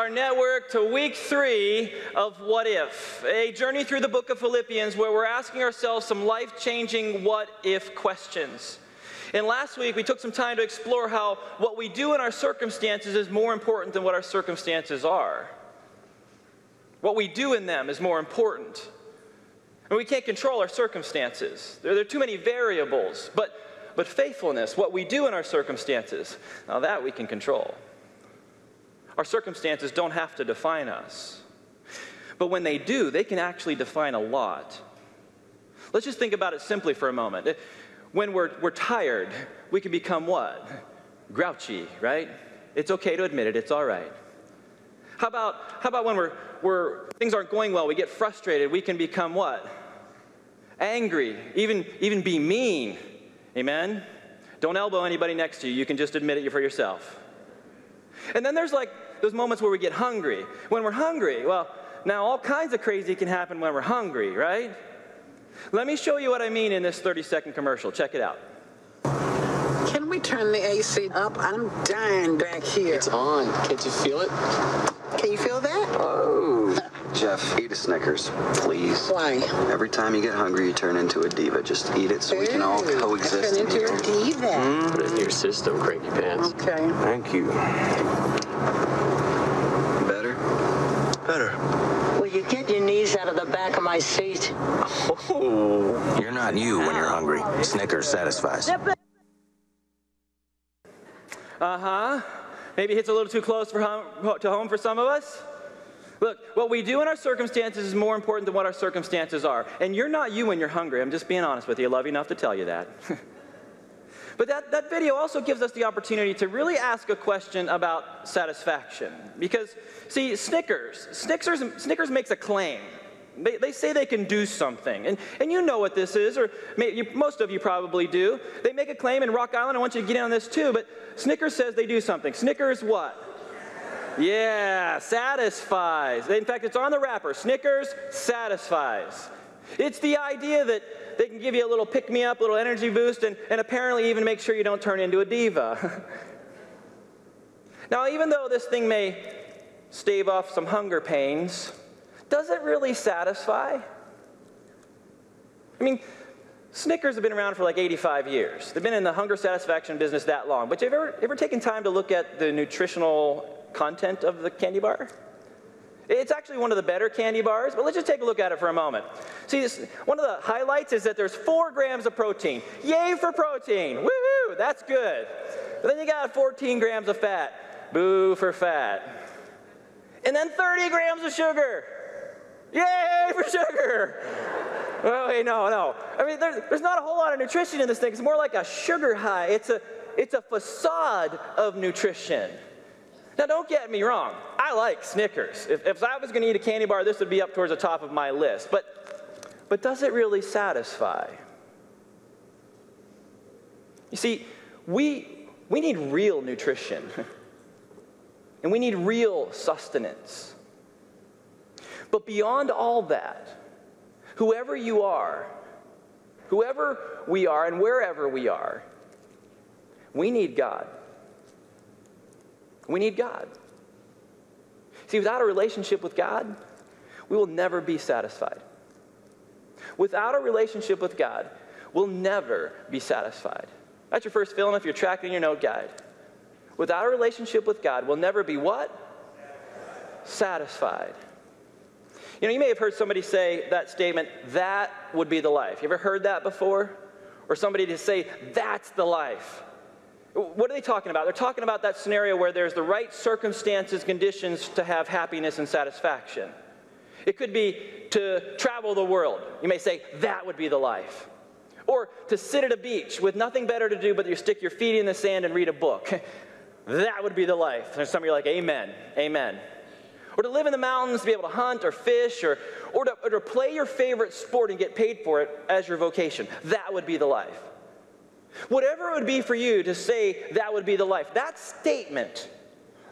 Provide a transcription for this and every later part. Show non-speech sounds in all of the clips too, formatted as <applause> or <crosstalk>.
our network to week three of What If, a journey through the book of Philippians where we're asking ourselves some life changing what if questions. And last week, we took some time to explore how what we do in our circumstances is more important than what our circumstances are. What we do in them is more important. And we can't control our circumstances, there, there are too many variables. But, but faithfulness, what we do in our circumstances, now that we can control. Our circumstances don't have to define us. But when they do, they can actually define a lot. Let's just think about it simply for a moment. When we're, we're tired, we can become what? Grouchy, right? It's okay to admit it, it's all right. How about, how about when we're, we're, things aren't going well, we get frustrated, we can become what? Angry, even, even be mean. Amen? Don't elbow anybody next to you, you can just admit it for yourself. And then there's like those moments where we get hungry. When we're hungry, well, now all kinds of crazy can happen when we're hungry, right? Let me show you what I mean in this 30 second commercial. Check it out. Can we turn the AC up? I'm dying back here. It's on. Can't you feel it? Can you feel that? Oh. Jeff, eat a Snickers, please. Why? Every time you get hungry, you turn into a diva. Just eat it so we can all Ooh, coexist. Turn into in a here. diva. Put it in your system, cranky pants. Okay. Thank you. Better? Better. Will you get your knees out of the back of my seat? Oh. You're not you when you're hungry. Snickers satisfies. Uh huh. Maybe it hits a little too close for home, to home for some of us. Look, what we do in our circumstances is more important than what our circumstances are. And you're not you when you're hungry. I'm just being honest with you. I love you enough to tell you that. <laughs> but that, that video also gives us the opportunity to really ask a question about satisfaction. Because, see, Snickers, Snickers, Snickers makes a claim. They, they say they can do something. And, and you know what this is, or may, you, most of you probably do. They make a claim in Rock Island. I want you to get in on this too. But Snickers says they do something. Snickers what? Yeah, satisfies. In fact, it's on the wrapper. Snickers satisfies. It's the idea that they can give you a little pick me up, a little energy boost, and, and apparently even make sure you don't turn into a diva. <laughs> now, even though this thing may stave off some hunger pains, does it really satisfy? I mean, Snickers have been around for like 85 years. They've been in the hunger satisfaction business that long. But have you ever, ever taken time to look at the nutritional content of the candy bar? It's actually one of the better candy bars, but let's just take a look at it for a moment. See, this, one of the highlights is that there's four grams of protein. Yay for protein! Woohoo! That's good. But then you got 14 grams of fat. Boo for fat. And then 30 grams of sugar. Yay for sugar! <laughs> Oh, wait, no, no. I mean, there, there's not a whole lot of nutrition in this thing. It's more like a sugar high. It's a, it's a facade of nutrition. Now, don't get me wrong. I like Snickers. If, if I was going to eat a candy bar, this would be up towards the top of my list. But, but does it really satisfy? You see, we, we need real nutrition, <laughs> and we need real sustenance. But beyond all that, whoever you are, whoever we are, and wherever we are, we need God. We need God. See, without a relationship with God, we will never be satisfied. Without a relationship with God, we'll never be satisfied. That's your first fill if you're tracking your note guide. Without a relationship with God, we'll never be what? Satisfied. You know, you may have heard somebody say that statement, that would be the life. You ever heard that before? Or somebody to say, that's the life. What are they talking about? They're talking about that scenario where there's the right circumstances, conditions to have happiness and satisfaction. It could be to travel the world. You may say, that would be the life. Or to sit at a beach with nothing better to do but you stick your feet in the sand and read a book. <laughs> that would be the life. And some of you are like, amen, amen. Or to live in the mountains, to be able to hunt or fish, or, or, to, or to play your favorite sport and get paid for it as your vocation. That would be the life. Whatever it would be for you to say that would be the life, that statement,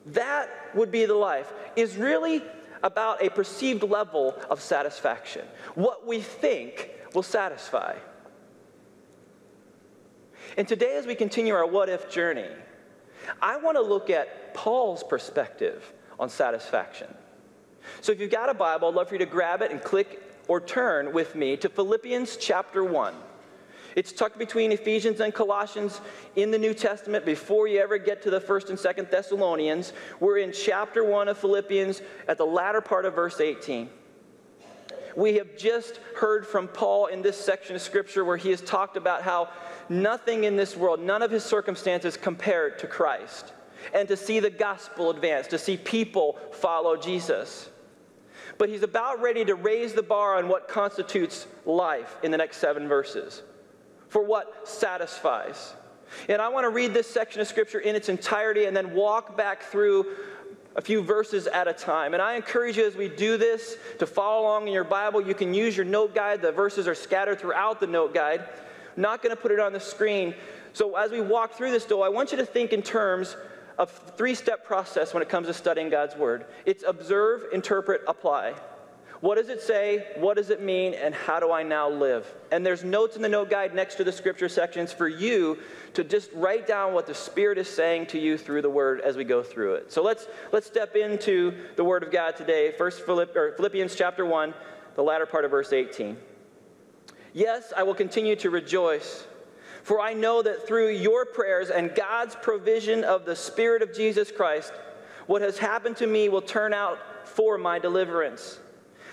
that would be the life, is really about a perceived level of satisfaction. What we think will satisfy. And today, as we continue our what if journey, I want to look at Paul's perspective on satisfaction. So if you've got a Bible, I'd love for you to grab it and click or turn with me to Philippians chapter 1. It's tucked between Ephesians and Colossians in the New Testament before you ever get to the 1st and 2nd Thessalonians. We're in chapter 1 of Philippians at the latter part of verse 18. We have just heard from Paul in this section of Scripture where he has talked about how nothing in this world, none of his circumstances compared to Christ, and to see the gospel advance, to see people follow Jesus. But he's about ready to raise the bar on what constitutes life in the next seven verses for what satisfies. And I want to read this section of Scripture in its entirety and then walk back through a few verses at a time. And I encourage you as we do this to follow along in your Bible. You can use your note guide, the verses are scattered throughout the note guide. I'm not going to put it on the screen. So as we walk through this, though, I want you to think in terms of three step process when it comes to studying God's Word it's observe, interpret, apply. What does it say? What does it mean? And how do I now live? And there's notes in the note guide next to the scripture sections for you to just write down what the Spirit is saying to you through the Word as we go through it. So let's, let's step into the Word of God today. First Philippians chapter 1, the latter part of verse 18. Yes, I will continue to rejoice, for I know that through your prayers and God's provision of the Spirit of Jesus Christ, what has happened to me will turn out for my deliverance.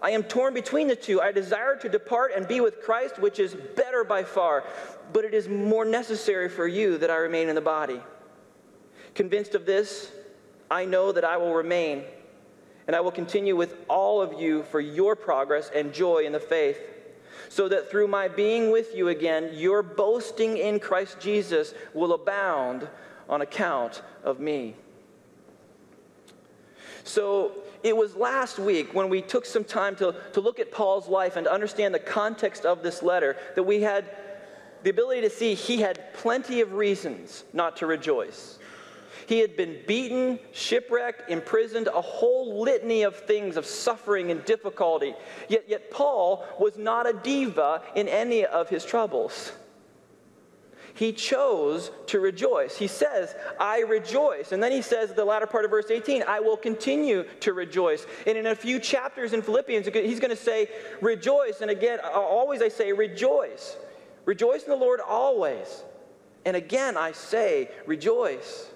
I am torn between the two. I desire to depart and be with Christ, which is better by far, but it is more necessary for you that I remain in the body. Convinced of this, I know that I will remain, and I will continue with all of you for your progress and joy in the faith, so that through my being with you again, your boasting in Christ Jesus will abound on account of me. So, it was last week when we took some time to, to look at Paul's life and to understand the context of this letter that we had the ability to see he had plenty of reasons not to rejoice. He had been beaten, shipwrecked, imprisoned, a whole litany of things of suffering and difficulty. Yet, yet Paul was not a diva in any of his troubles he chose to rejoice. He says, I rejoice. And then he says, the latter part of verse 18, I will continue to rejoice. And in a few chapters in Philippians, he's going to say, rejoice. And again, always I say, rejoice. Rejoice in the Lord always. And again, I say, rejoice.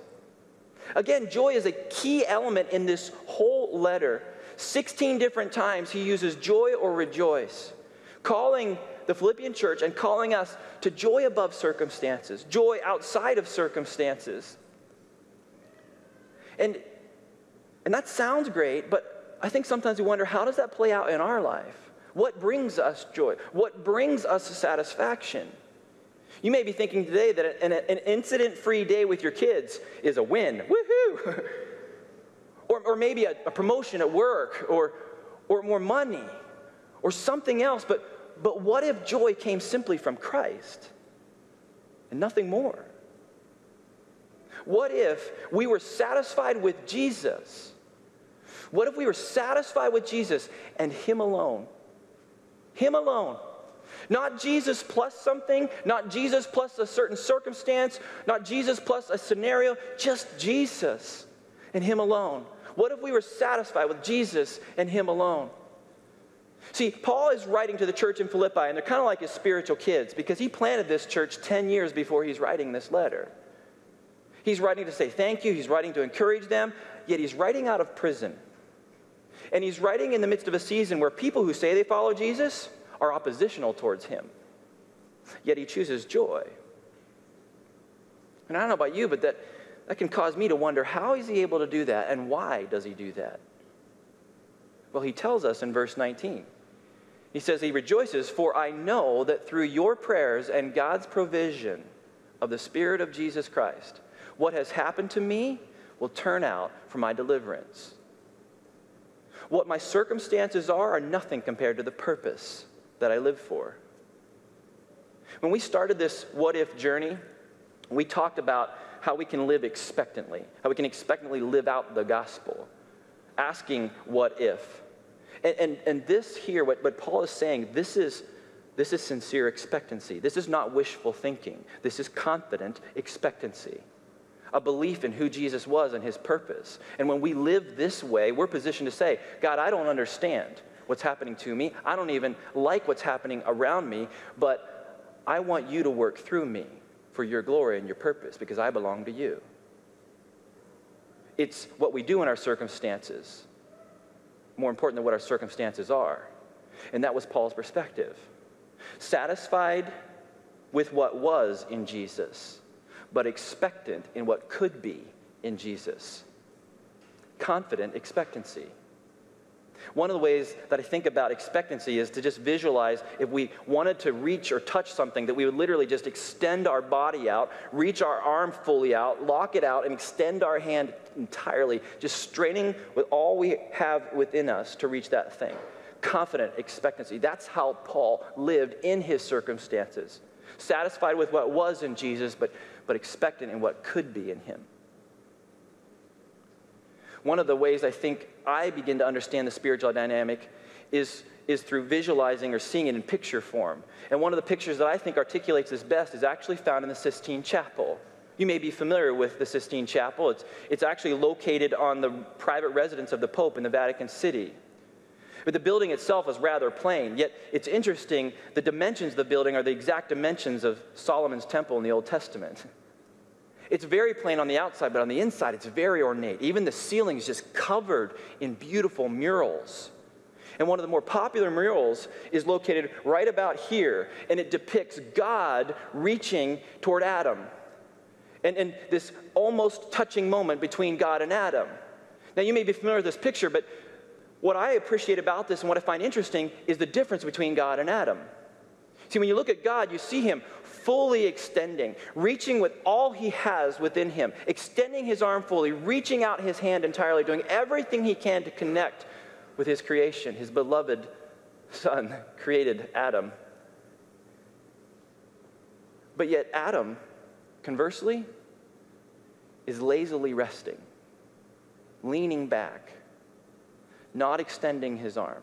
Again, joy is a key element in this whole letter. 16 different times he uses joy or rejoice, calling the Philippian church and calling us to joy above circumstances, joy outside of circumstances. And, and that sounds great, but I think sometimes we wonder how does that play out in our life? What brings us joy? What brings us satisfaction? You may be thinking today that an, an incident free day with your kids is a win. Woohoo! <laughs> or, or maybe a, a promotion at work or, or more money or something else. But but what if joy came simply from Christ and nothing more? What if we were satisfied with Jesus? What if we were satisfied with Jesus and Him alone? Him alone. Not Jesus plus something, not Jesus plus a certain circumstance, not Jesus plus a scenario, just Jesus and Him alone. What if we were satisfied with Jesus and Him alone? See, Paul is writing to the church in Philippi, and they're kind of like his spiritual kids because he planted this church 10 years before he's writing this letter. He's writing to say thank you, he's writing to encourage them, yet he's writing out of prison. And he's writing in the midst of a season where people who say they follow Jesus are oppositional towards him. Yet he chooses joy. And I don't know about you, but that, that can cause me to wonder how is he able to do that and why does he do that? Well, he tells us in verse 19. He says, He rejoices, for I know that through your prayers and God's provision of the Spirit of Jesus Christ, what has happened to me will turn out for my deliverance. What my circumstances are are nothing compared to the purpose that I live for. When we started this what if journey, we talked about how we can live expectantly, how we can expectantly live out the gospel, asking what if. And, and, and this here, what, what Paul is saying, this is, this is sincere expectancy. This is not wishful thinking. This is confident expectancy, a belief in who Jesus was and his purpose. And when we live this way, we're positioned to say, God, I don't understand what's happening to me. I don't even like what's happening around me, but I want you to work through me for your glory and your purpose because I belong to you. It's what we do in our circumstances more important than what our circumstances are. And that was Paul's perspective. Satisfied with what was in Jesus, but expectant in what could be in Jesus. Confident expectancy. One of the ways that I think about expectancy is to just visualize if we wanted to reach or touch something, that we would literally just extend our body out, reach our arm fully out, lock it out, and extend our hand entirely, just straining with all we have within us to reach that thing. Confident expectancy. That's how Paul lived in his circumstances. Satisfied with what was in Jesus, but, but expectant in what could be in him. One of the ways I think I begin to understand the spiritual dynamic is, is through visualizing or seeing it in picture form. And one of the pictures that I think articulates this best is actually found in the Sistine Chapel. You may be familiar with the Sistine Chapel. It's, it's actually located on the private residence of the Pope in the Vatican City. But the building itself is rather plain, yet it's interesting. The dimensions of the building are the exact dimensions of Solomon's temple in the Old Testament. <laughs> It's very plain on the outside, but on the inside, it's very ornate. Even the ceiling is just covered in beautiful murals. And one of the more popular murals is located right about here, and it depicts God reaching toward Adam. And, and this almost touching moment between God and Adam. Now, you may be familiar with this picture, but what I appreciate about this and what I find interesting is the difference between God and Adam. See, when you look at God, you see him fully extending, reaching with all he has within him, extending his arm fully, reaching out his hand entirely, doing everything he can to connect with his creation, his beloved son, <laughs> created Adam. But yet, Adam, conversely, is lazily resting, leaning back, not extending his arm.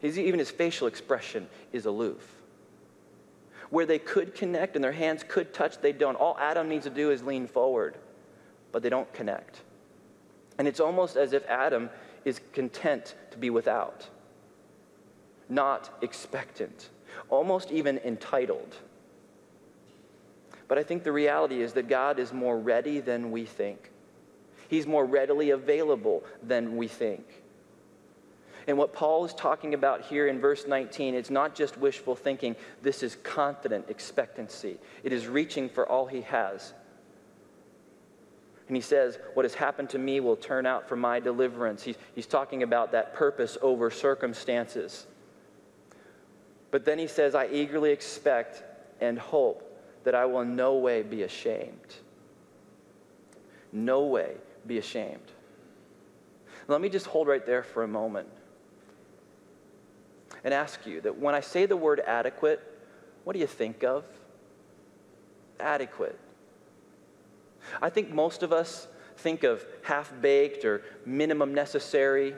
His, even his facial expression is aloof where they could connect and their hands could touch, they don't. All Adam needs to do is lean forward, but they don't connect. And it's almost as if Adam is content to be without, not expectant, almost even entitled. But I think the reality is that God is more ready than we think. He's more readily available than we think. And what Paul is talking about here in verse 19, it's not just wishful thinking, this is confident expectancy. It is reaching for all he has. And he says, What has happened to me will turn out for my deliverance. He's, he's talking about that purpose over circumstances. But then he says, I eagerly expect and hope that I will in no way be ashamed. No way be ashamed. Let me just hold right there for a moment and ask you that when I say the word adequate, what do you think of? Adequate. I think most of us think of half baked or minimum necessary,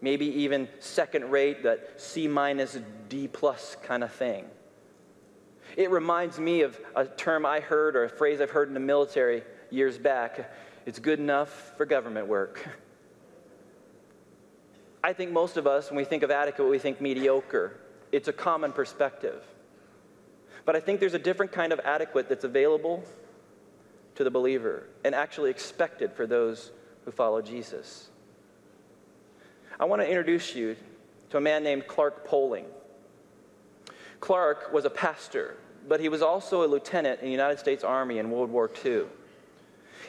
maybe even second rate, that C minus D plus kind of thing. It reminds me of a term I heard or a phrase I've heard in the military years back it's good enough for government work. <laughs> I think most of us, when we think of adequate, we think mediocre. It's a common perspective. But I think there's a different kind of adequate that's available to the believer and actually expected for those who follow Jesus. I want to introduce you to a man named Clark Poling. Clark was a pastor, but he was also a lieutenant in the United States Army in World War II.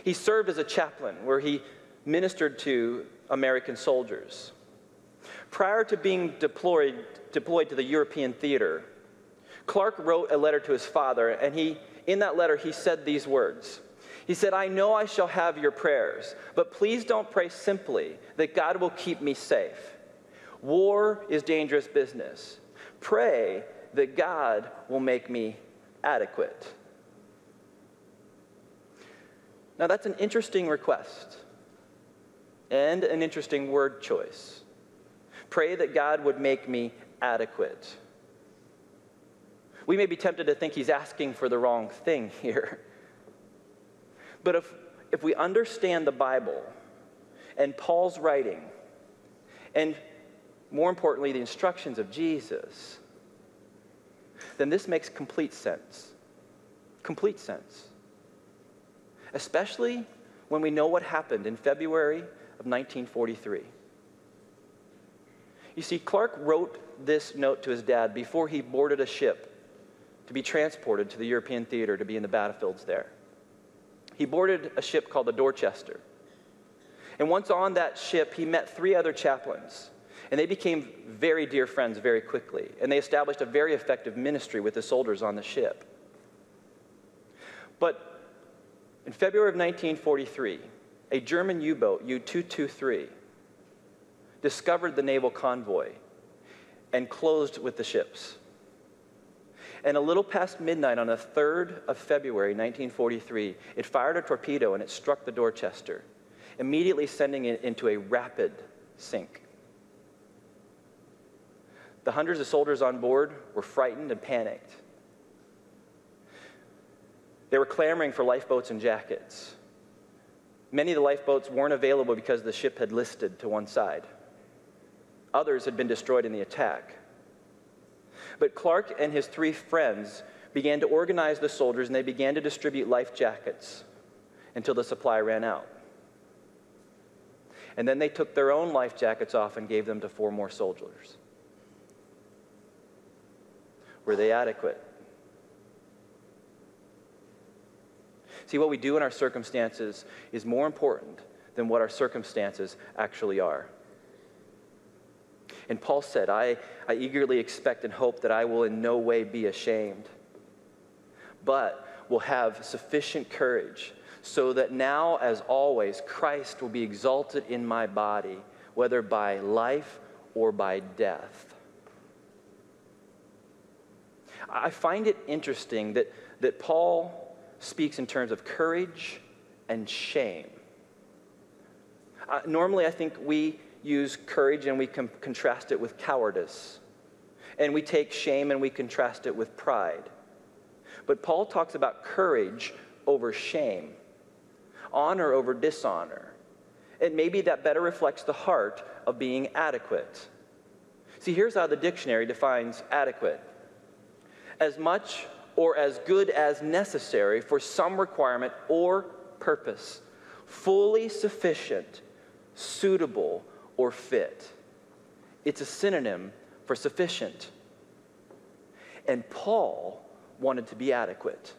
He served as a chaplain where he ministered to American soldiers. Prior to being deployed, deployed to the European theater, Clark wrote a letter to his father, and he, in that letter, he said these words. He said, I know I shall have your prayers, but please don't pray simply that God will keep me safe. War is dangerous business. Pray that God will make me adequate. Now, that's an interesting request and an interesting word choice. Pray that God would make me adequate. We may be tempted to think he's asking for the wrong thing <laughs> here. But if, if we understand the Bible and Paul's writing, and more importantly, the instructions of Jesus, then this makes complete sense. Complete sense. Especially when we know what happened in February of 1943. You see, Clark wrote this note to his dad before he boarded a ship to be transported to the European theater to be in the battlefields there. He boarded a ship called the Dorchester. And once on that ship, he met three other chaplains. And they became very dear friends very quickly. And they established a very effective ministry with the soldiers on the ship. But in February of 1943, a German U boat, U 223, discovered the naval convoy and closed with the ships. And a little past midnight on the 3rd of February, 1943, it fired a torpedo and it struck the Dorchester, immediately sending it into a rapid sink. The hundreds of soldiers on board were frightened and panicked. They were clamoring for lifeboats and jackets. Many of the lifeboats weren't available because the ship had listed to one side. Others had been destroyed in the attack. But Clark and his three friends began to organize the soldiers and they began to distribute life jackets until the supply ran out. And then they took their own life jackets off and gave them to four more soldiers. Were they adequate? See, what we do in our circumstances is more important than what our circumstances actually are. And Paul said, I, I eagerly expect and hope that I will in no way be ashamed, but will have sufficient courage so that now, as always, Christ will be exalted in my body, whether by life or by death. I find it interesting that, that Paul speaks in terms of courage and shame. Uh, normally, I think we use courage and we can contrast it with cowardice. And we take shame and we contrast it with pride. But Paul talks about courage over shame, honor over dishonor. And maybe that better reflects the heart of being adequate. See, here's how the dictionary defines adequate as much or as good as necessary for some requirement or purpose, fully sufficient, suitable, or fit. It's a synonym for sufficient. And Paul wanted to be adequate.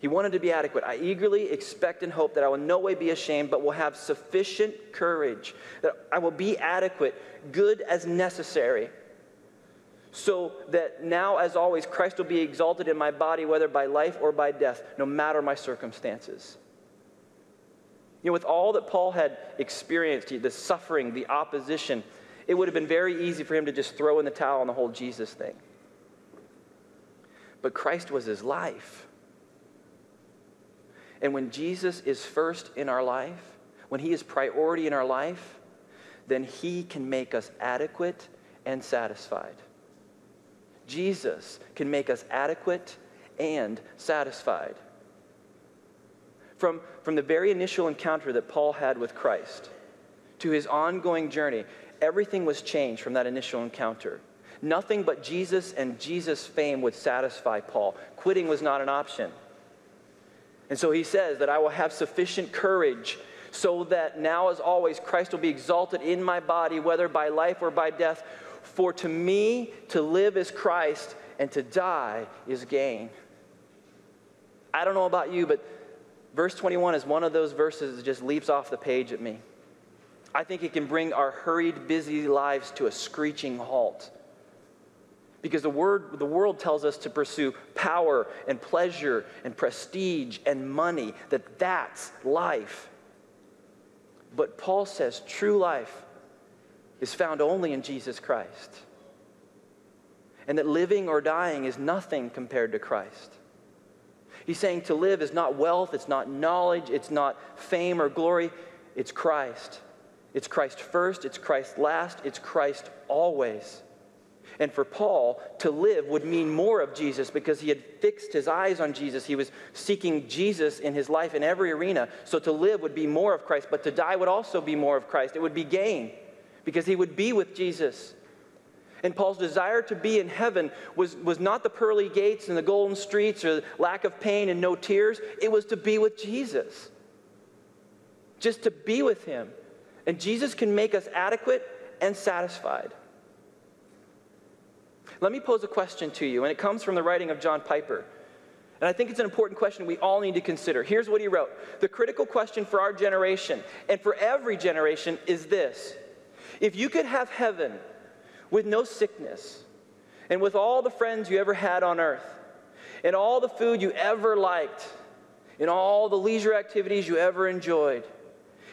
He wanted to be adequate. I eagerly expect and hope that I will no way be ashamed, but will have sufficient courage, that I will be adequate, good as necessary, so that now, as always, Christ will be exalted in my body, whether by life or by death, no matter my circumstances. You know, with all that Paul had experienced, the suffering, the opposition, it would have been very easy for him to just throw in the towel on the whole Jesus thing. But Christ was his life. And when Jesus is first in our life, when he is priority in our life, then he can make us adequate and satisfied. Jesus can make us adequate and satisfied. From, from the very initial encounter that Paul had with Christ to his ongoing journey, everything was changed from that initial encounter. Nothing but Jesus and Jesus' fame would satisfy Paul. Quitting was not an option. And so he says that I will have sufficient courage so that now, as always, Christ will be exalted in my body, whether by life or by death. For to me, to live is Christ, and to die is gain. I don't know about you, but Verse 21 is one of those verses that just leaps off the page at me. I think it can bring our hurried, busy lives to a screeching halt. Because the, word, the world tells us to pursue power and pleasure and prestige and money, that that's life. But Paul says true life is found only in Jesus Christ. And that living or dying is nothing compared to Christ. He's saying to live is not wealth, it's not knowledge, it's not fame or glory, it's Christ. It's Christ first, it's Christ last, it's Christ always. And for Paul, to live would mean more of Jesus because he had fixed his eyes on Jesus. He was seeking Jesus in his life in every arena. So to live would be more of Christ, but to die would also be more of Christ. It would be gain because he would be with Jesus. And Paul's desire to be in heaven was, was not the pearly gates and the golden streets or lack of pain and no tears. It was to be with Jesus. Just to be with him. And Jesus can make us adequate and satisfied. Let me pose a question to you, and it comes from the writing of John Piper. And I think it's an important question we all need to consider. Here's what he wrote The critical question for our generation and for every generation is this If you could have heaven with no sickness, and with all the friends you ever had on earth, and all the food you ever liked, and all the leisure activities you ever enjoyed,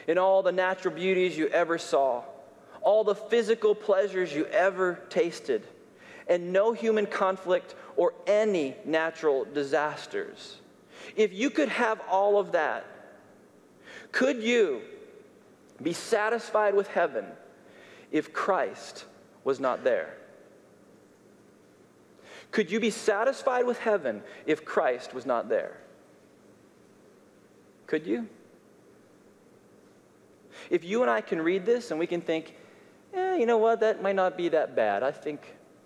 and all the natural beauties you ever saw, all the physical pleasures you ever tasted, and no human conflict or any natural disasters. If you could have all of that, could you be satisfied with heaven if Christ was not there? Could you be satisfied with heaven if Christ was not there? Could you? If you and I can read this and we can think, eh, you know what, that might not be that bad. I think,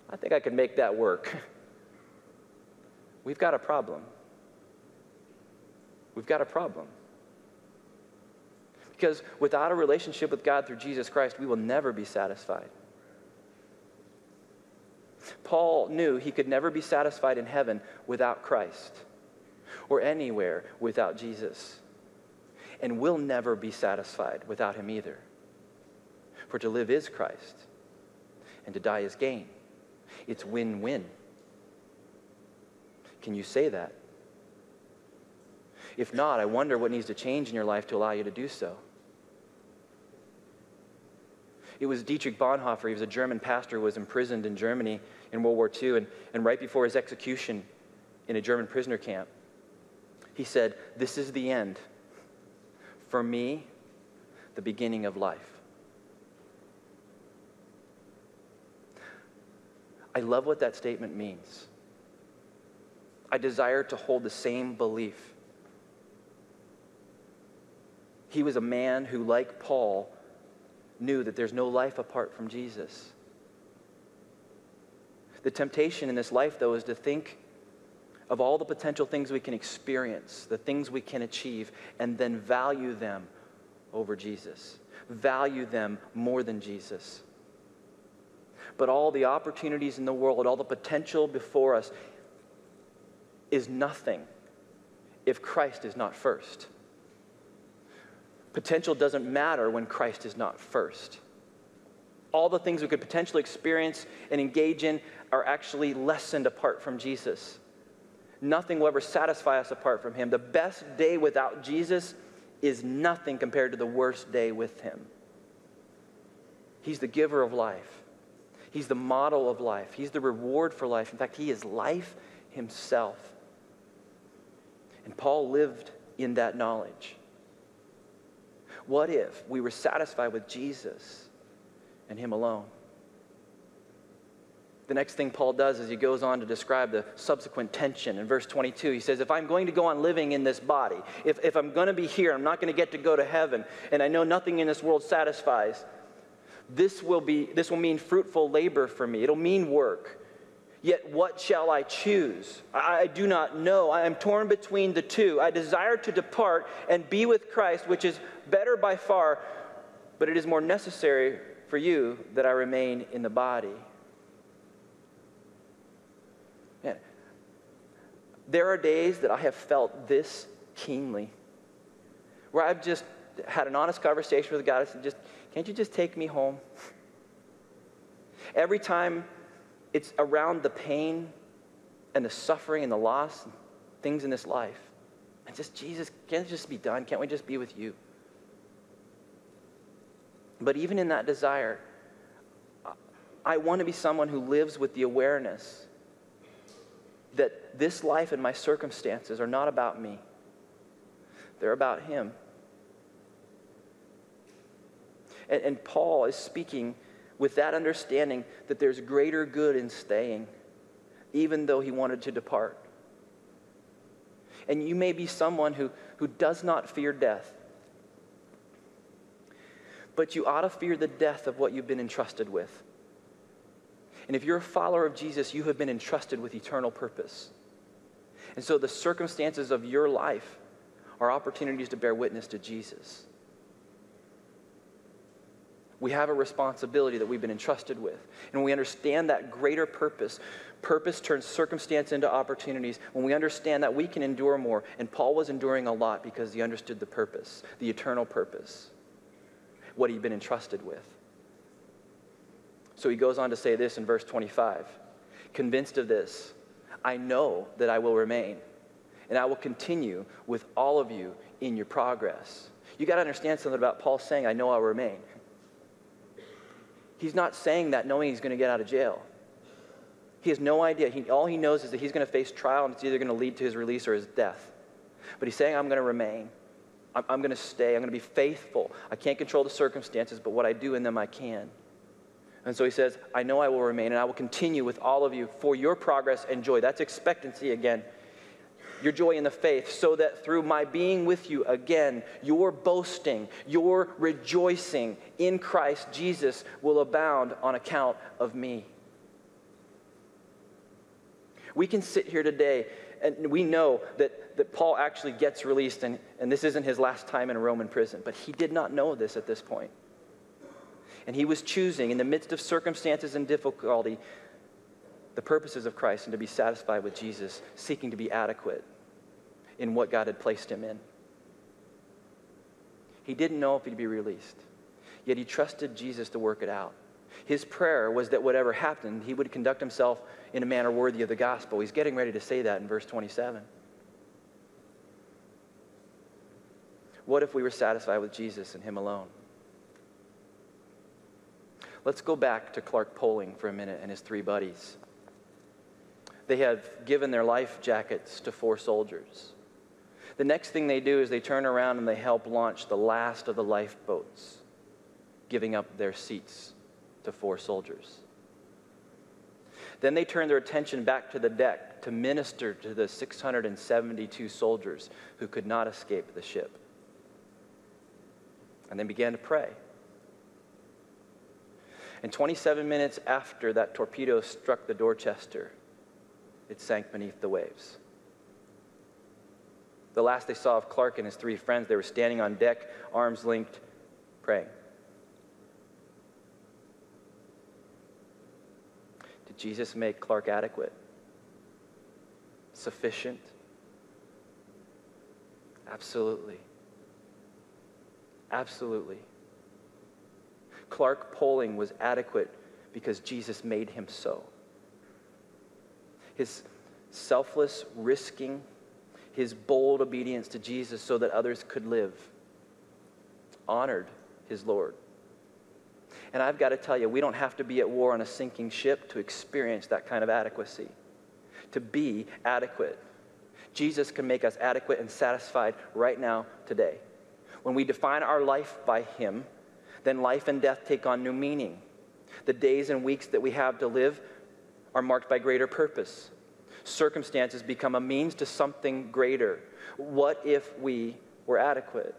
I think I could make that work. <laughs> We've got a problem. We've got a problem. Because without a relationship with God through Jesus Christ, we will never be satisfied. Paul knew he could never be satisfied in heaven without Christ or anywhere without Jesus. And will never be satisfied without him either. For to live is Christ, and to die is gain. It's win win. Can you say that? If not, I wonder what needs to change in your life to allow you to do so. It was Dietrich Bonhoeffer, he was a German pastor who was imprisoned in Germany in World War II, and, and right before his execution in a German prisoner camp, he said, This is the end. For me, the beginning of life. I love what that statement means. I desire to hold the same belief. He was a man who, like Paul, knew that there's no life apart from Jesus. The temptation in this life, though, is to think of all the potential things we can experience, the things we can achieve, and then value them over Jesus. Value them more than Jesus. But all the opportunities in the world, all the potential before us, is nothing if Christ is not first. Potential doesn't matter when Christ is not first. All the things we could potentially experience and engage in are actually lessened apart from Jesus. Nothing will ever satisfy us apart from Him. The best day without Jesus is nothing compared to the worst day with Him. He's the giver of life, He's the model of life, He's the reward for life. In fact, He is life Himself. And Paul lived in that knowledge. What if we were satisfied with Jesus and Him alone? The next thing Paul does is he goes on to describe the subsequent tension. In verse 22, he says, If I'm going to go on living in this body, if, if I'm going to be here, I'm not going to get to go to heaven, and I know nothing in this world satisfies, this will, be, this will mean fruitful labor for me. It'll mean work. Yet what shall I choose? I, do not know. I am torn between the two. I desire to depart and be with Christ, which is better by far, but it is more necessary for you that I remain in the body. Man, there are days that I have felt this keenly, where I've just had an honest conversation with God. I said, just, can't you just take me home? Every time it's around the pain and the suffering and the loss, and things in this life. And just, Jesus, can't it just be done? Can't we just be with you? But even in that desire, I want to be someone who lives with the awareness that this life and my circumstances are not about me, they're about Him. And, and, Paul is speaking with that understanding that there's greater good in staying, even though he wanted to depart. And you may be someone who, who does not fear death, but you ought to fear the death of what you've been entrusted with. And if you're a follower of Jesus, you have been entrusted with eternal purpose. And so the circumstances of your life are opportunities to bear witness to Jesus. We have a responsibility that we've been entrusted with. And when we understand that greater purpose, purpose turns circumstance into opportunities. When we understand that we can endure more, and Paul was enduring a lot because he understood the purpose, the eternal purpose, what he'd been entrusted with. So he goes on to say this in verse 25 Convinced of this, I know that I will remain, and I will continue with all of you in your progress. You got to understand something about Paul saying, I know I'll remain. He's not saying that knowing he's going to get out of jail. He has no idea. He, all he knows is that he's going to face trial and it's either going to lead to his release or his death. But he's saying, I'm going to remain. I'm, I'm going to stay. I'm going to be faithful. I can't control the circumstances, but what I do in them, I can. And so he says, I know I will remain and I will continue with all of you for your progress and joy. That's expectancy again. Your joy in the faith, so that through my being with you again, your boasting, your rejoicing in Christ Jesus will abound on account of me. We can sit here today and we know that, that Paul actually gets released, and, and this isn't his last time in a Roman prison, but he did not know this at this point. And he was choosing, in the midst of circumstances and difficulty, the purposes of Christ and to be satisfied with Jesus, seeking to be adequate in what God had placed him in. He didn't know if he'd be released, yet he trusted Jesus to work it out. His prayer was that whatever happened, he would conduct himself in a manner worthy of the gospel. He's getting ready to say that in verse 27. What if we were satisfied with Jesus and him alone? Let's go back to Clark Poling for a minute and his three buddies. They have given their life jackets to four soldiers. The next thing they do is they turn around and they help launch the last of the lifeboats, giving up their seats to four soldiers. Then they turn their attention back to the deck to minister to the 672 soldiers who could not escape the ship. And they began to pray. And 27 minutes after that torpedo struck the Dorchester, it sank beneath the waves. The last they saw of Clark and his three friends, they were standing on deck, arms linked, praying. Did Jesus make Clark adequate? Sufficient? Absolutely. Absolutely. Clark Poling was adequate because Jesus made him so. His selfless risking, his bold obedience to Jesus so that others could live, honored his Lord. And I've got to tell you, we don't have to be at war on a sinking ship to experience that kind of adequacy, to be adequate. Jesus can make us adequate and satisfied right now, today. When we define our life by Him, then life and death take on new meaning. The days and weeks that we have to live are marked by greater purpose. Circumstances become a means to something greater. What if we were adequate?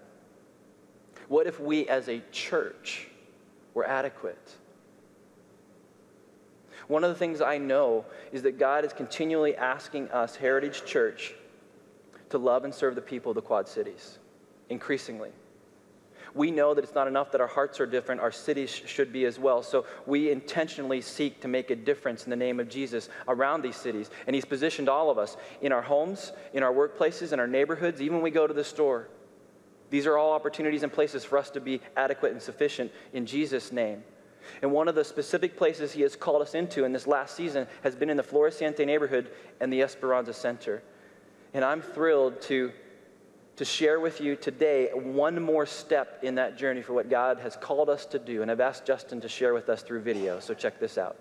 What if we as a church were adequate? One of the things I know is that God is continually asking us, Heritage Church, to love and serve the people of the Quad Cities, increasingly we know that it's not enough that our hearts are different, our cities should be as well. So we intentionally seek to make a difference in the name of Jesus around these cities. And He's positioned all of us in our homes, in our workplaces, in our neighborhoods, even when we go to the store. These are all opportunities and places for us to be adequate and sufficient in Jesus' name. And one of the specific places he has called us into in this last season has been in the Floreciente neighborhood and the Esperanza Center. And I'm thrilled to, to share with you today one more step in that journey for what God has called us to do. And I've asked Justin to share with us through video. So check this out.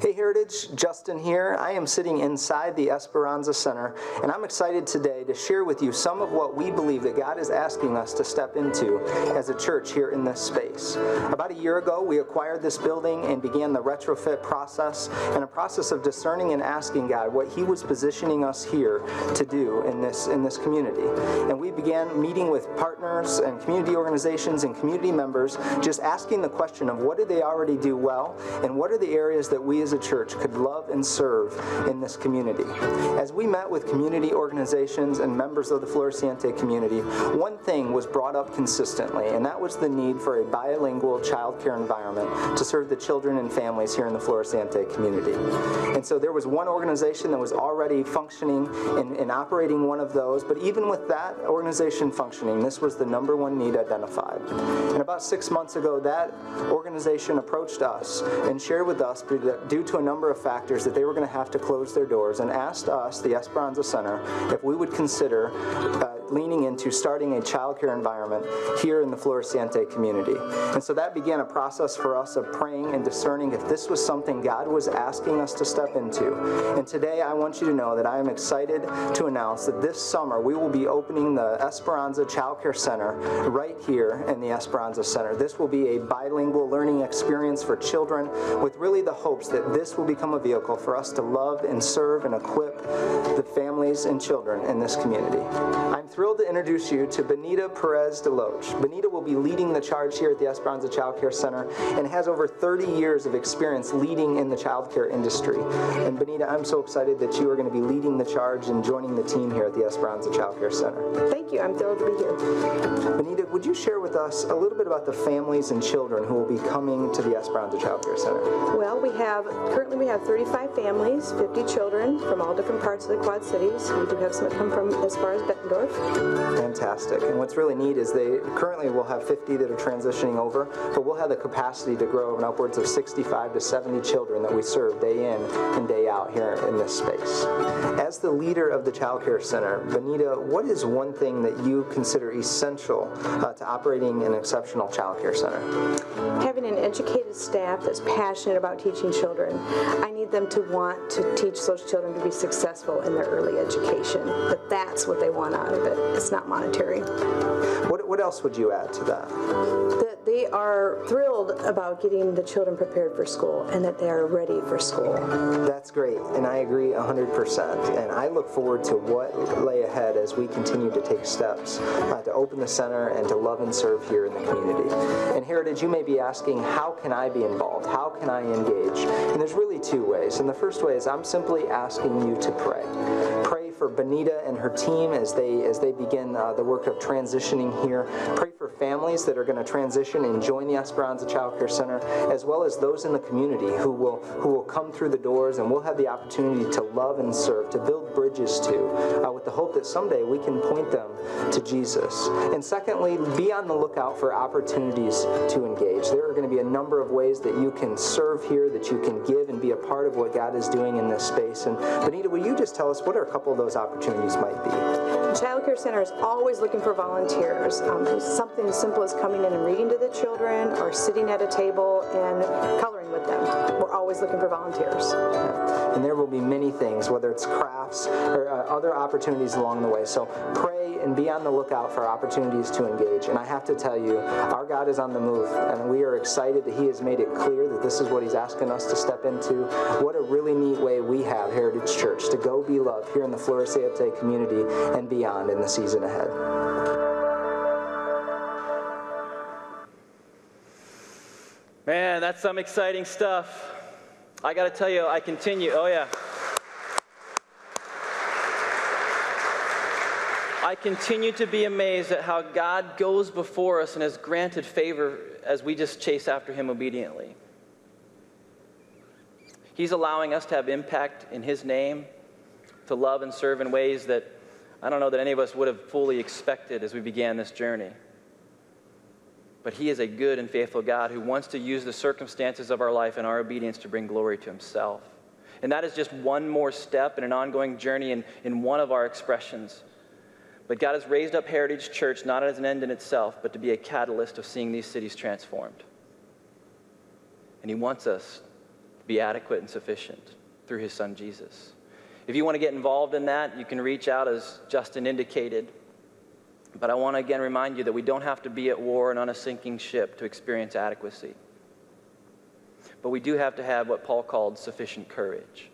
Hey Heritage, Justin here. I am sitting inside the Esperanza Center, and I'm excited today to share with you some of what we believe that God is asking us to step into as a church here in this space. About a year ago, we acquired this building and began the retrofit process and a process of discerning and asking God what He was positioning us here to do in this in this community. And we began meeting with partners and community organizations and community members, just asking the question of what do they already do well, and what are the areas that we as a church could love and serve in this community. As we met with community organizations and members of the Floreciente community, one thing was brought up consistently, and that was the need for a bilingual childcare environment to serve the children and families here in the Floreciente community. And so there was one organization that was already functioning and, and operating one of those, but even with that organization functioning, this was the number one need identified. And about six months ago, that organization approached us and shared with us that due to a number of factors that they were going to have to close their doors and asked us, the Esperanza Center, if we would consider uh, leaning into starting a childcare environment here in the Floreciente community. And so that began a process for us of praying and discerning if this was something God was asking us to step into. And today I want you to know that I am excited to announce that this summer we will be opening the Esperanza Childcare Center right here in the Esperanza Center. This will be a bilingual learning experience for children with really the hopes that this will become a vehicle for us to love and serve and equip the families and children in this community. I'm thrilled to introduce you to Benita Perez Deloche. Benita will be leading the charge here at the Esperanza Child Care Center and has over 30 years of experience leading in the child care industry. And Benita, I'm so excited that you are going to be leading the charge and joining the team here at the Esperanza Child Care Center. Thank you. I'm thrilled to be here. Benita, would you share with us a little bit about the families and children who will be coming to the Esperanza Child Care Center? Well, we have currently we have 35 families, 50 children from all different parts of the Quad Cities. We do have some that come from as far as Bettendorf. Fantastic. And what's really neat is they currently will have 50 that are transitioning over, but we'll have the capacity to grow in upwards of 65 to 70 children that we serve day in and day out here in this space. As the leader of the Child Care Center, Benita, what is one thing that you consider essential uh, to operating an exceptional child care center? Having an educated staff that's passionate about teaching children. I need them to want to teach those children to be successful in their early education. But that's what they want out of it. It's not monetary. What, what else would you add to that? That they are thrilled about getting the children prepared for school and that they are ready for school. That's great, and I agree 100%. And I look forward to what lay ahead as we continue to take steps uh, to open the center and to love and serve here in the community. And Heritage, you may be asking, how can I be involved? How can I engage? And there's really two ways. And the first way is I'm simply asking you to pray. Pray for Benita and her team as they as they begin uh, the work of transitioning here. Pray for families that are going to transition and join the Esperanza Child Care Center, as well as those in the community who will who will come through the doors and we'll have the opportunity to love and serve, to build bridges to, uh, with the hope that someday we can point them to Jesus. And secondly, be on the lookout for opportunities to engage. There are going to be a number of ways that you can serve here, that you can give and be a part of what God is doing in this space. And Benita, will you just tell us what are a couple of those opportunities might be? Child Care Center is always looking for volunteers. Um, something as simple as coming in and reading to the children or sitting at a table and coloring with them. We're always looking for volunteers. And there will be many things, whether it's crafts or uh, other opportunities along the way. So pray and be on the lookout for opportunities to engage. And I have to tell you, our God is on the move, and we are excited that He has made it clear that this is what He's asking us to step into. What a really neat way we have, Heritage Church, to go be loved here in the Floreciente community and beyond in the season ahead. Man, that's some exciting stuff. I got to tell you, I continue. Oh, yeah. I continue to be amazed at how God goes before us and has granted favor as we just chase after Him obediently. He's allowing us to have impact in His name, to love and serve in ways that I don't know that any of us would have fully expected as we began this journey. But He is a good and faithful God who wants to use the circumstances of our life and our obedience to bring glory to Himself. And that is just one more step in an ongoing journey in, in one of our expressions. But God has raised up Heritage Church not as an end in itself, but to be a catalyst of seeing these cities transformed. And He wants us to be adequate and sufficient through His Son Jesus. If you want to get involved in that, you can reach out as Justin indicated. But I want to again remind you that we don't have to be at war and on a sinking ship to experience adequacy. But we do have to have what Paul called sufficient courage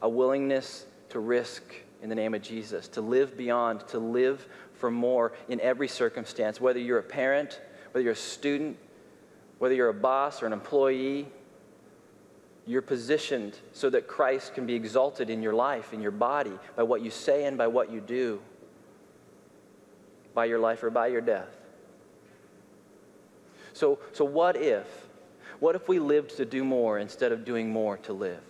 a willingness to risk in the name of Jesus, to live beyond, to live for more in every circumstance, whether you're a parent, whether you're a student, whether you're a boss or an employee. You're positioned so that Christ can be exalted in your life, in your body, by what you say and by what you do by your life or by your death. So, so what if? What if we lived to do more instead of doing more to live?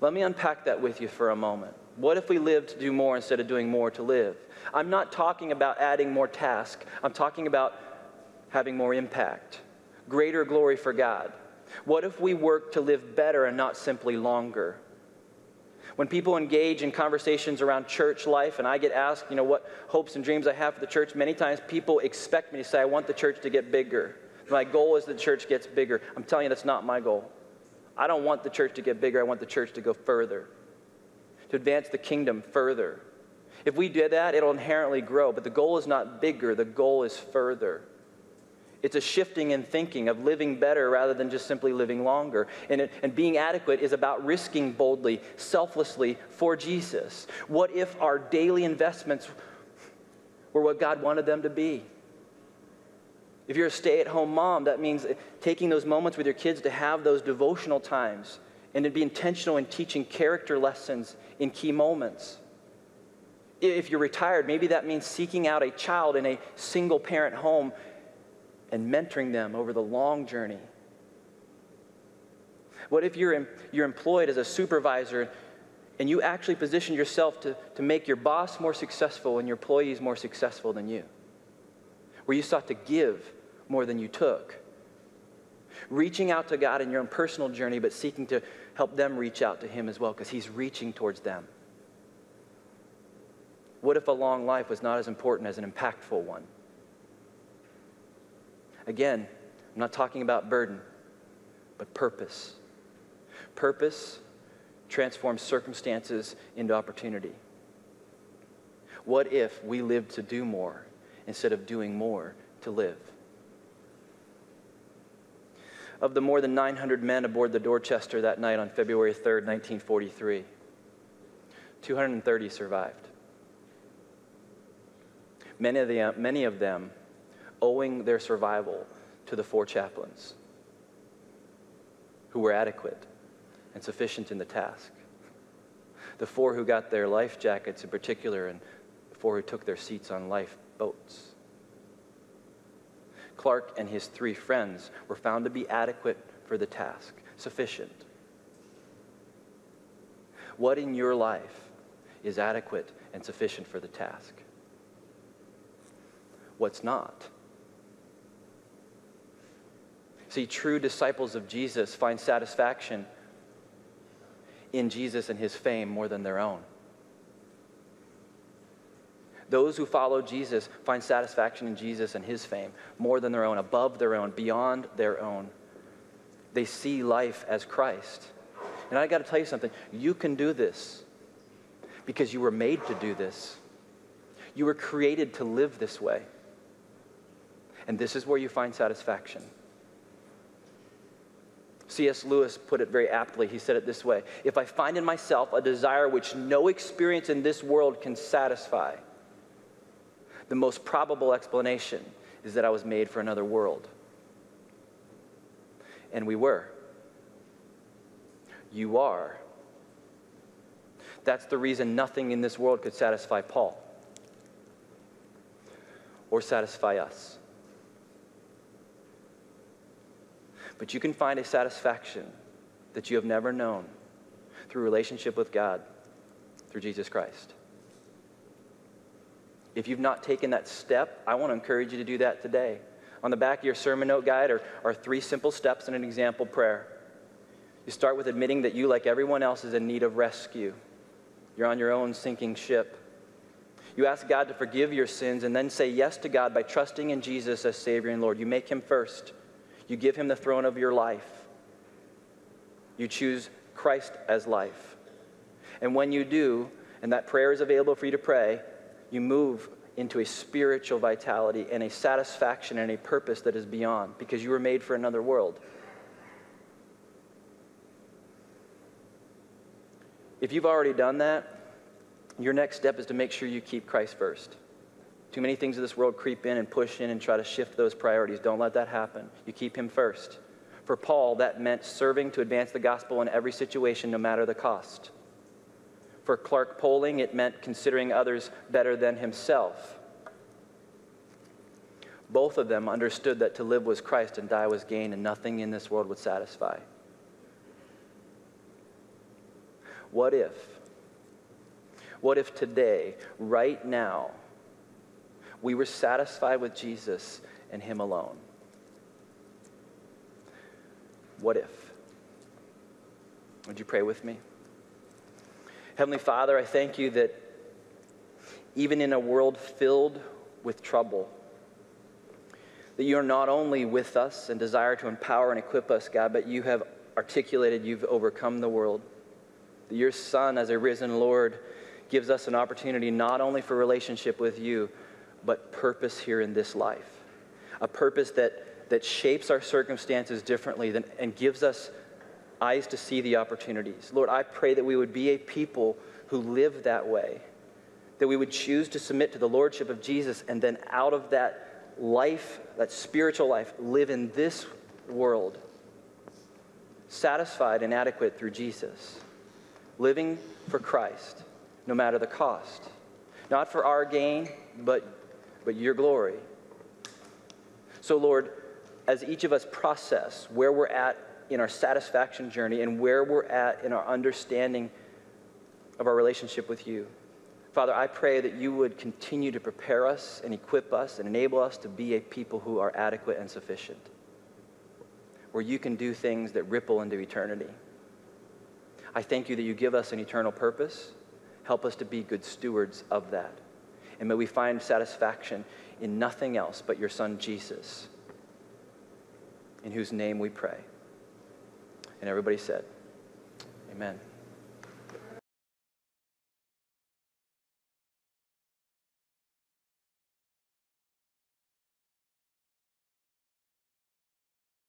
Let me unpack that with you for a moment. What if we lived to do more instead of doing more to live? I'm not talking about adding more tasks. I'm talking about having more impact, greater glory for God. What if we work to live better and not simply longer? When people engage in conversations around church life and I get asked, you know, what hopes and dreams I have for the church, many times people expect me to say, I want the church to get bigger. My goal is the church gets bigger. I'm telling you, that's not my goal. I don't want the church to get bigger. I want the church to go further, to advance the kingdom further. If we do that, it'll inherently grow. But the goal is not bigger, the goal is further. It's a shifting in thinking of living better rather than just simply living longer. And, it, and being adequate is about risking boldly, selflessly for Jesus. What if our daily investments were what God wanted them to be? If you're a stay at home mom, that means taking those moments with your kids to have those devotional times and to be intentional in teaching character lessons in key moments. If you're retired, maybe that means seeking out a child in a single parent home and mentoring them over the long journey? What if you're, you're employed as a supervisor and you actually position yourself to, to make your boss more successful and your employees more successful than you? Where you sought to give more than you took. Reaching out to God in your own personal journey, but seeking to help them reach out to Him as well, because He's reaching towards them. What if a long life was not as important as an impactful one? Again, I'm not talking about burden, but purpose. Purpose transforms circumstances into opportunity. What if we lived to do more instead of doing more to live? Of the more than 900 men aboard the Dorchester that night on February 3rd, 1943, 230 survived. Many of, the, many of them owing their survival to the four chaplains who were adequate and sufficient in the task. The four who got their life jackets in particular, and the four who took their seats on lifeboats. Clark and his three friends were found to be adequate for the task, sufficient. What in your life is adequate and sufficient for the task? What's not? See, true disciples of Jesus find satisfaction in Jesus and his fame more than their own. Those who follow Jesus find satisfaction in Jesus and his fame more than their own, above their own, beyond their own. They see life as Christ. And I got to tell you something you can do this because you were made to do this. You were created to live this way. And this is where you find satisfaction. C.S. Lewis put it very aptly. He said it this way If I find in myself a desire which no experience in this world can satisfy, the most probable explanation is that I was made for another world. And we were. You are. That's the reason nothing in this world could satisfy Paul or satisfy us. But you can find a satisfaction that you have never known through relationship with God through Jesus Christ. If you've not taken that step, I want to encourage you to do that today. On the back of your sermon note guide are, are three simple steps and an example prayer. You start with admitting that you, like everyone else, is in need of rescue. You're on your own sinking ship. You ask God to forgive your sins and then say yes to God by trusting in Jesus as Savior and Lord. You make Him first. You give Him the throne of your life. You choose Christ as life. And when you do, and that prayer is available for you to pray, you move into a spiritual vitality and a satisfaction and a purpose that is beyond because you were made for another world. If you've already done that, your next step is to make sure you keep Christ first. Too many things of this world creep in and push in and try to shift those priorities. Don't let that happen. You keep Him first. For Paul, that meant serving to advance the gospel in every situation, no matter the cost. For Clark Poling, it meant considering others better than himself. Both of them understood that to live was Christ and die was gain, and nothing in this world would satisfy. What if? What if today, right now, we were satisfied with Jesus and Him alone? What if? Would you pray with me? Heavenly Father, I thank you that even in a world filled with trouble, that you are not only with us and desire to empower and equip us, God, but you have articulated you've overcome the world. That your Son, as a risen Lord, gives us an opportunity not only for relationship with you, but purpose here in this life. A purpose that, that shapes our circumstances differently than, and gives us eyes to see the opportunities. Lord, I pray that we would be a people who live that way, that we would choose to submit to the Lordship of Jesus, and then out of that life, that spiritual life, live in this world, satisfied and adequate through Jesus, living for Christ no matter the cost. Not for our gain, but, but your glory. So, Lord, as each of us process where we're at in our satisfaction journey and where we're at in our understanding of our relationship with you, Father, I pray that you would continue to prepare us and equip us and enable us to be a people who are adequate and sufficient, where you can do things that ripple into eternity. I thank you that you give us an eternal purpose Help us to be good stewards of that. And may we find satisfaction in nothing else but your Son, Jesus, in whose name we pray. And everybody said, Amen.